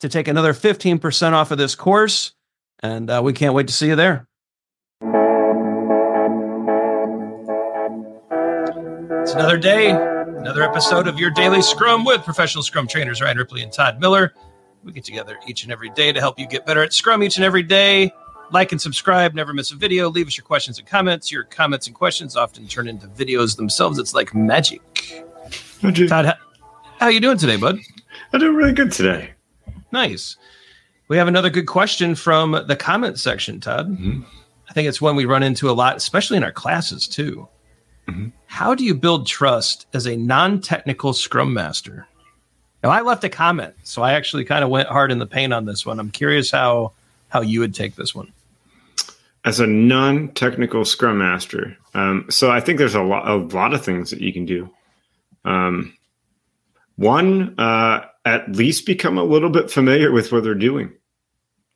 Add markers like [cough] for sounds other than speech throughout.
to take another 15% off of this course. And uh, we can't wait to see you there. It's another day, another episode of your daily Scrum with professional Scrum trainers Ryan Ripley and Todd Miller. We get together each and every day to help you get better at Scrum each and every day. Like and subscribe, never miss a video. Leave us your questions and comments. Your comments and questions often turn into videos themselves. It's like magic. magic. Todd, how, how you doing today, bud? I'm doing really good today. Nice. We have another good question from the comment section, Todd. Mm-hmm. I think it's one we run into a lot, especially in our classes too. Mm-hmm. How do you build trust as a non-technical scrum master? Now, I left a comment, so I actually kind of went hard in the paint on this one. I'm curious how how you would take this one. As a non-technical scrum master, um, so I think there's a lot a lot of things that you can do. Um, one, uh, at least become a little bit familiar with what they're doing.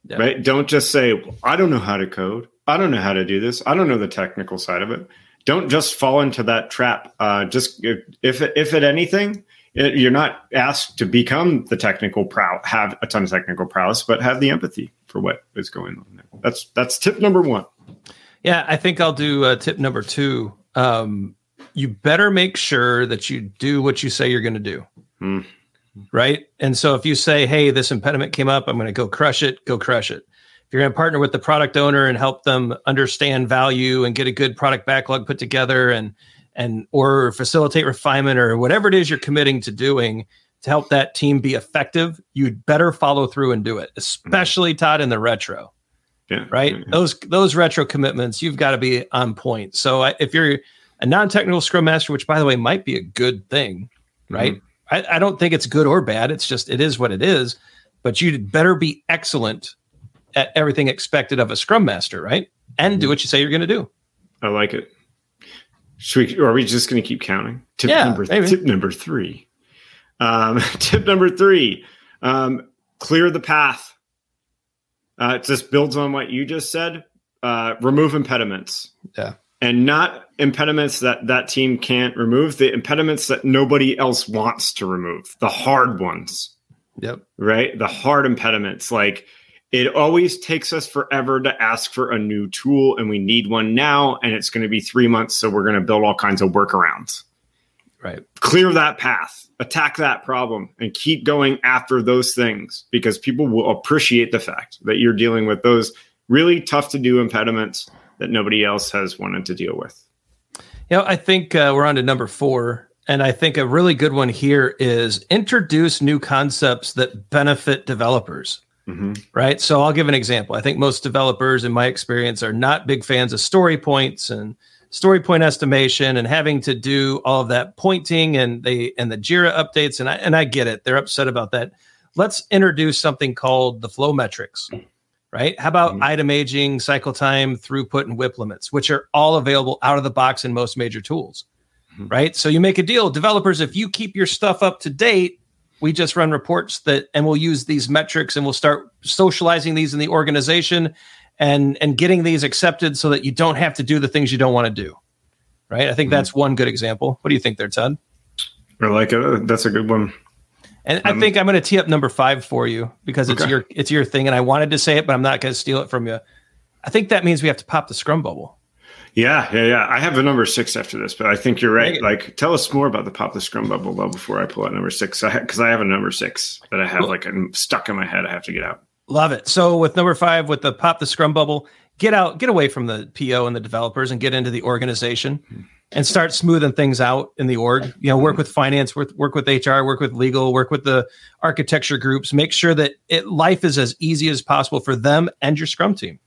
Yeah. Right? Don't just say, well, I don't know how to code. I don't know how to do this. I don't know the technical side of it. Don't just fall into that trap. Uh, just if, if, at anything, it, you're not asked to become the technical prow, have a ton of technical prowess, but have the empathy for what is going on there. That's that's tip number one. Yeah, I think I'll do uh, tip number two. Um, you better make sure that you do what you say you're going to do. Mm right? And so if you say, hey, this impediment came up, I'm going to go crush it, go crush it. If you're going to partner with the product owner and help them understand value and get a good product backlog put together and and or facilitate refinement or whatever it is you're committing to doing to help that team be effective, you'd better follow through and do it, especially Todd in the retro. Yeah, right? Yeah, Those those retro commitments, you've got to be on point. So if you're a non-technical scrum master, which by the way might be a good thing, right? Mm-hmm I, I don't think it's good or bad. It's just it is what it is. But you'd better be excellent at everything expected of a scrum master, right? And do what you say you're going to do. I like it. Should we, or are we just going to keep counting? Tip yeah, number maybe. tip number three. Um, [laughs] tip number three: um, clear the path. Uh, it just builds on what you just said. Uh, remove impediments. Yeah and not impediments that that team can't remove the impediments that nobody else wants to remove the hard ones. Yep. Right? The hard impediments like it always takes us forever to ask for a new tool and we need one now and it's going to be three months so we're going to build all kinds of workarounds. Right. Clear that path attack that problem and keep going after those things because people will appreciate the fact that you're dealing with those really tough to do impediments that nobody else has wanted to deal with. You know, I think uh, we're on to number four. And I think a really good one here is introduce new concepts that benefit developers. Mm-hmm. Right. So I'll give an example. I think most developers, in my experience, are not big fans of story points and story point estimation and having to do all of that pointing and they and the Jira updates. And I and I get it. They're upset about that. Let's introduce something called the flow metrics right? How about mm-hmm. item aging, cycle time, throughput, and WIP limits, which are all available out of the box in most major tools, mm-hmm. right? So you make a deal, developers, if you keep your stuff up to date, we just run reports that, and we'll use these metrics and we'll start socializing these in the organization. and and getting these accepted so that you don't have to do the things you don't want to do. Right? I think mm-hmm. that's one good example. What do you think there, Todd? I like it. That's a good one. And um, I think I'm going to tee up number five for you because it's okay. your it's your thing, and I wanted to say it, but I'm not going to steal it from you. I think that means we have to pop the scrum bubble. Yeah, yeah, yeah. I have a number six after this, but I think you're right. Like, tell us more about the pop the scrum bubble though before I pull out number six, because I, I, have a number six that I have like I'm stuck in my head. I have to get out. Love it. So with number five, with the pop the scrum bubble, get out, get away from the PO and the developers, and get into the organization, and start smoothing things out in the org. You know, work with finance, work work with HR, work with legal, work with the architecture groups. Make sure that it life is as easy as possible for them and your scrum team.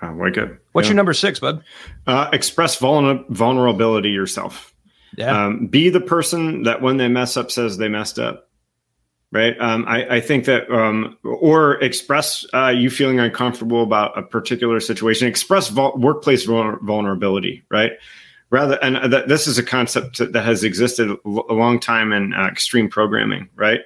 I like it. What's yeah. your number six, bud? Uh, express vulner- vulnerability yourself. Yeah. Um, be the person that when they mess up says they messed up. Right. Um, I, I, think that, um, or express uh, you feeling uncomfortable about a particular situation. Express vul- workplace vulnerability. Right. Rather, and th- this is a concept that has existed a long time in uh, extreme programming. Right.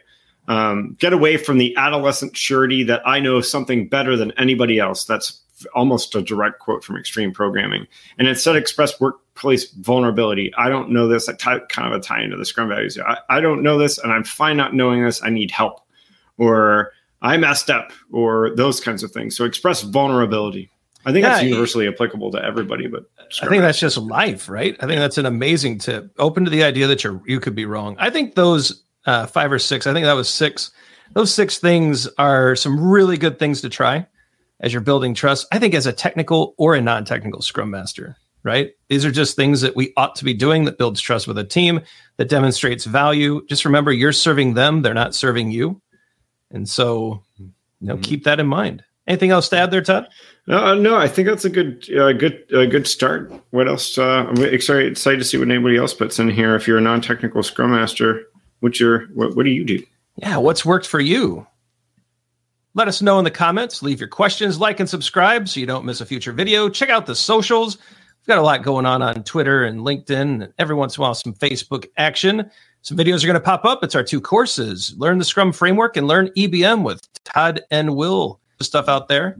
Um, get away from the adolescent surety that I know something better than anybody else. That's almost a direct quote from extreme programming. And instead express workplace vulnerability. I don't know this. I kind of a tie into the scrum values. I, I don't know this and i'm fine not knowing this. I need help. Or i messed up. Or those kinds of things. So express vulnerability i think yeah, that's universally applicable to everybody but i think that's just life right i think that's an amazing tip open to the idea that you're you could be wrong i think those uh, five or six i think that was six those six things are some really good things to try as you're building trust, I think as a technical or a non technical scrum master, right? These are just things that we ought to be doing that builds trust with a team, that demonstrates value. Just remember, you're serving them, they're not serving you. And so, you know, mm-hmm. keep that in mind. Anything else to add there, Todd? Uh, no, I think that's a good, uh, good, uh, good start. What else? Uh, I'm excited, excited to see what anybody else puts in here. If you're a non-technical scrum master, what's your, what, what do you do? Yeah, what's worked for you? Let us know in the comments. Leave your questions, like, and subscribe so you don't miss a future video. Check out the socials. We've got a lot going on on Twitter and LinkedIn, and every once in a while, some Facebook action. Some videos are going to pop up. It's our two courses Learn the Scrum Framework and Learn EBM with Todd and Will. Stuff out there.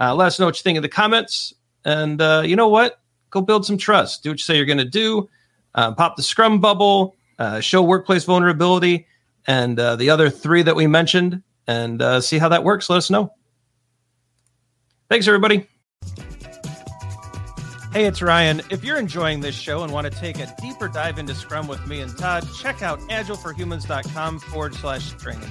Uh, let us know what you think in the comments. And uh, you know what? Go build some trust. Do what you say you're going to do. Uh, pop the Scrum bubble, uh, show workplace vulnerability, and uh, the other three that we mentioned and uh, see how that works. Let us know. Thanks, everybody. Hey, it's Ryan. If you're enjoying this show and want to take a deeper dive into Scrum with me and Todd, check out agileforhumans.com forward slash training.